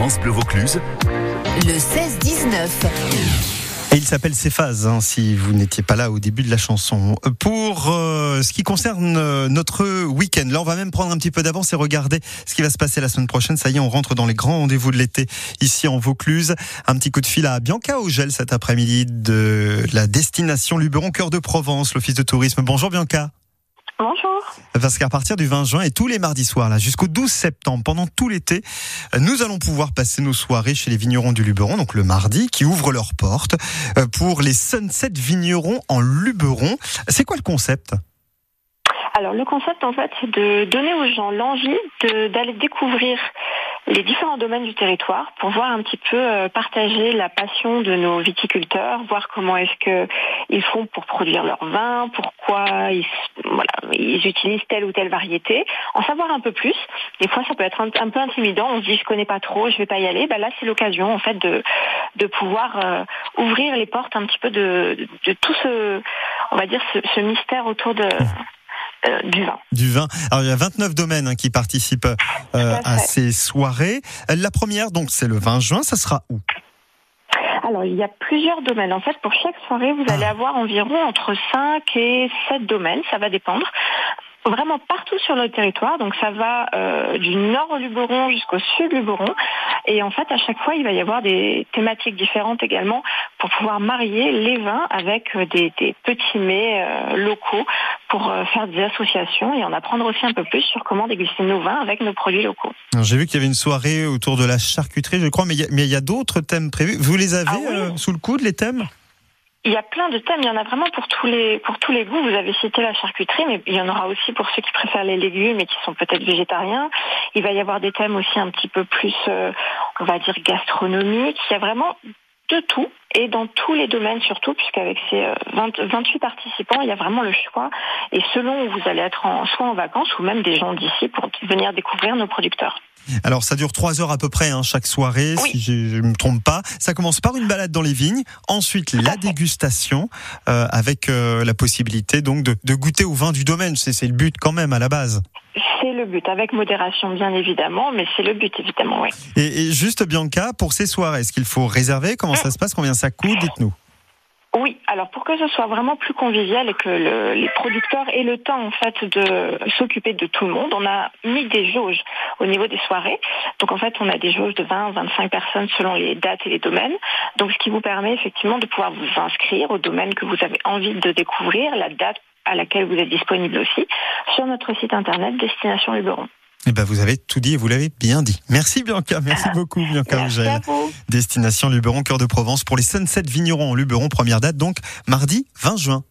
France Bleu Vaucluse. Le 16-19. Et il s'appelle Céphase, hein, si vous n'étiez pas là au début de la chanson. Pour euh, ce qui concerne euh, notre week-end, là on va même prendre un petit peu d'avance et regarder ce qui va se passer la semaine prochaine. Ça y est, on rentre dans les grands rendez-vous de l'été ici en Vaucluse. Un petit coup de fil à Bianca Augel cet après-midi de la destination Luberon, cœur de Provence, l'office de tourisme. Bonjour Bianca. Bonjour. Parce qu'à partir du 20 juin et tous les mardis soirs, là, jusqu'au 12 septembre, pendant tout l'été, nous allons pouvoir passer nos soirées chez les vignerons du Luberon, donc le mardi, qui ouvrent leurs portes euh, pour les Sunset Vignerons en Luberon. C'est quoi le concept? Alors le concept en fait, c'est de donner aux gens l'envie d'aller découvrir les différents domaines du territoire pour voir un petit peu euh, partager la passion de nos viticulteurs, voir comment est-ce que ils font pour produire leur vin, pourquoi ils, voilà, ils utilisent telle ou telle variété, en savoir un peu plus. Des fois, ça peut être un, peu intimidant. On se dit je connais pas trop, je vais pas y aller. Ben là, c'est l'occasion en fait de de pouvoir euh, ouvrir les portes un petit peu de, de, tout ce, on va dire ce, ce mystère autour de euh, du vin. Du vin. Alors il y a 29 domaines hein, qui participent euh, à, ces soirées. La première, donc, c'est le 20 juin. Ça sera où? Alors, il y a plusieurs domaines. En fait, pour chaque soirée, vous allez ah. avoir environ entre 5 et 7 domaines. Ça va dépendre vraiment partout sur le territoire. Donc ça va euh, du nord au Luberon jusqu'au sud Luberon. Et en fait, à chaque fois, il va y avoir des thématiques différentes également pour pouvoir marier les vins avec euh, des, petits mets euh, locaux pour faire des associations et en apprendre aussi un peu plus sur comment déguster nos vins avec nos produits locaux. J'ai vu qu'il y avait une soirée autour de la charcuterie, je crois, mais il y a, d'autres thèmes prévus. Vous les avez ah sous le coude, les thèmes? Il y a plein de thèmes, il y en a vraiment pour tous les pour tous les goûts. Vous avez cité la charcuterie, mais il y en aura aussi pour ceux qui préfèrent les légumes et qui sont peut-être végétariens. Il va y avoir des thèmes aussi un petit peu plus, euh, on va dire gastronomiques. Il y a vraiment de tout et dans tous les domaines surtout, puisqu'avec ces 28 euh, participants, il y a vraiment le choix. Et selon où vous allez être en, soit en vacances ou même des gens d'ici pour venir découvrir nos producteurs. Alors ça dure trois heures à peu près hein, chaque soirée, si je ne me trompe pas. Ça commence par une balade dans les vignes, ensuite la dégustation euh, avec euh, la possibilité donc de, de, goûter au vin du domaine. C'est le but quand même à la base. Le but, avec modération bien évidemment, mais c'est le but évidemment, oui. Et, juste Bianca, pour ces soirées, est-ce qu'il faut réserver? Comment ça se passe? Combien ça coûte? Dites-nous. Oui, alors pour que ce soit vraiment plus convivial et que les producteurs aient le temps en fait de s'occuper de tout le monde, on a mis des jauges au niveau des soirées. Donc en fait, on a des jauges de 20 25 personnes selon les dates et les domaines. Donc ce qui vous permet effectivement de pouvoir vous inscrire au domaine que vous avez envie de découvrir, la date à laquelle vous êtes disponible aussi, sur notre site internet Destination Luberon. Eh ben, vous avez tout dit et vous l'avez bien dit. Merci Bianca, merci beaucoup Bianca merci Destination Luberon, cœur de Provence pour les Sunset Vignerons en Luberon, première date donc mardi 20 juin.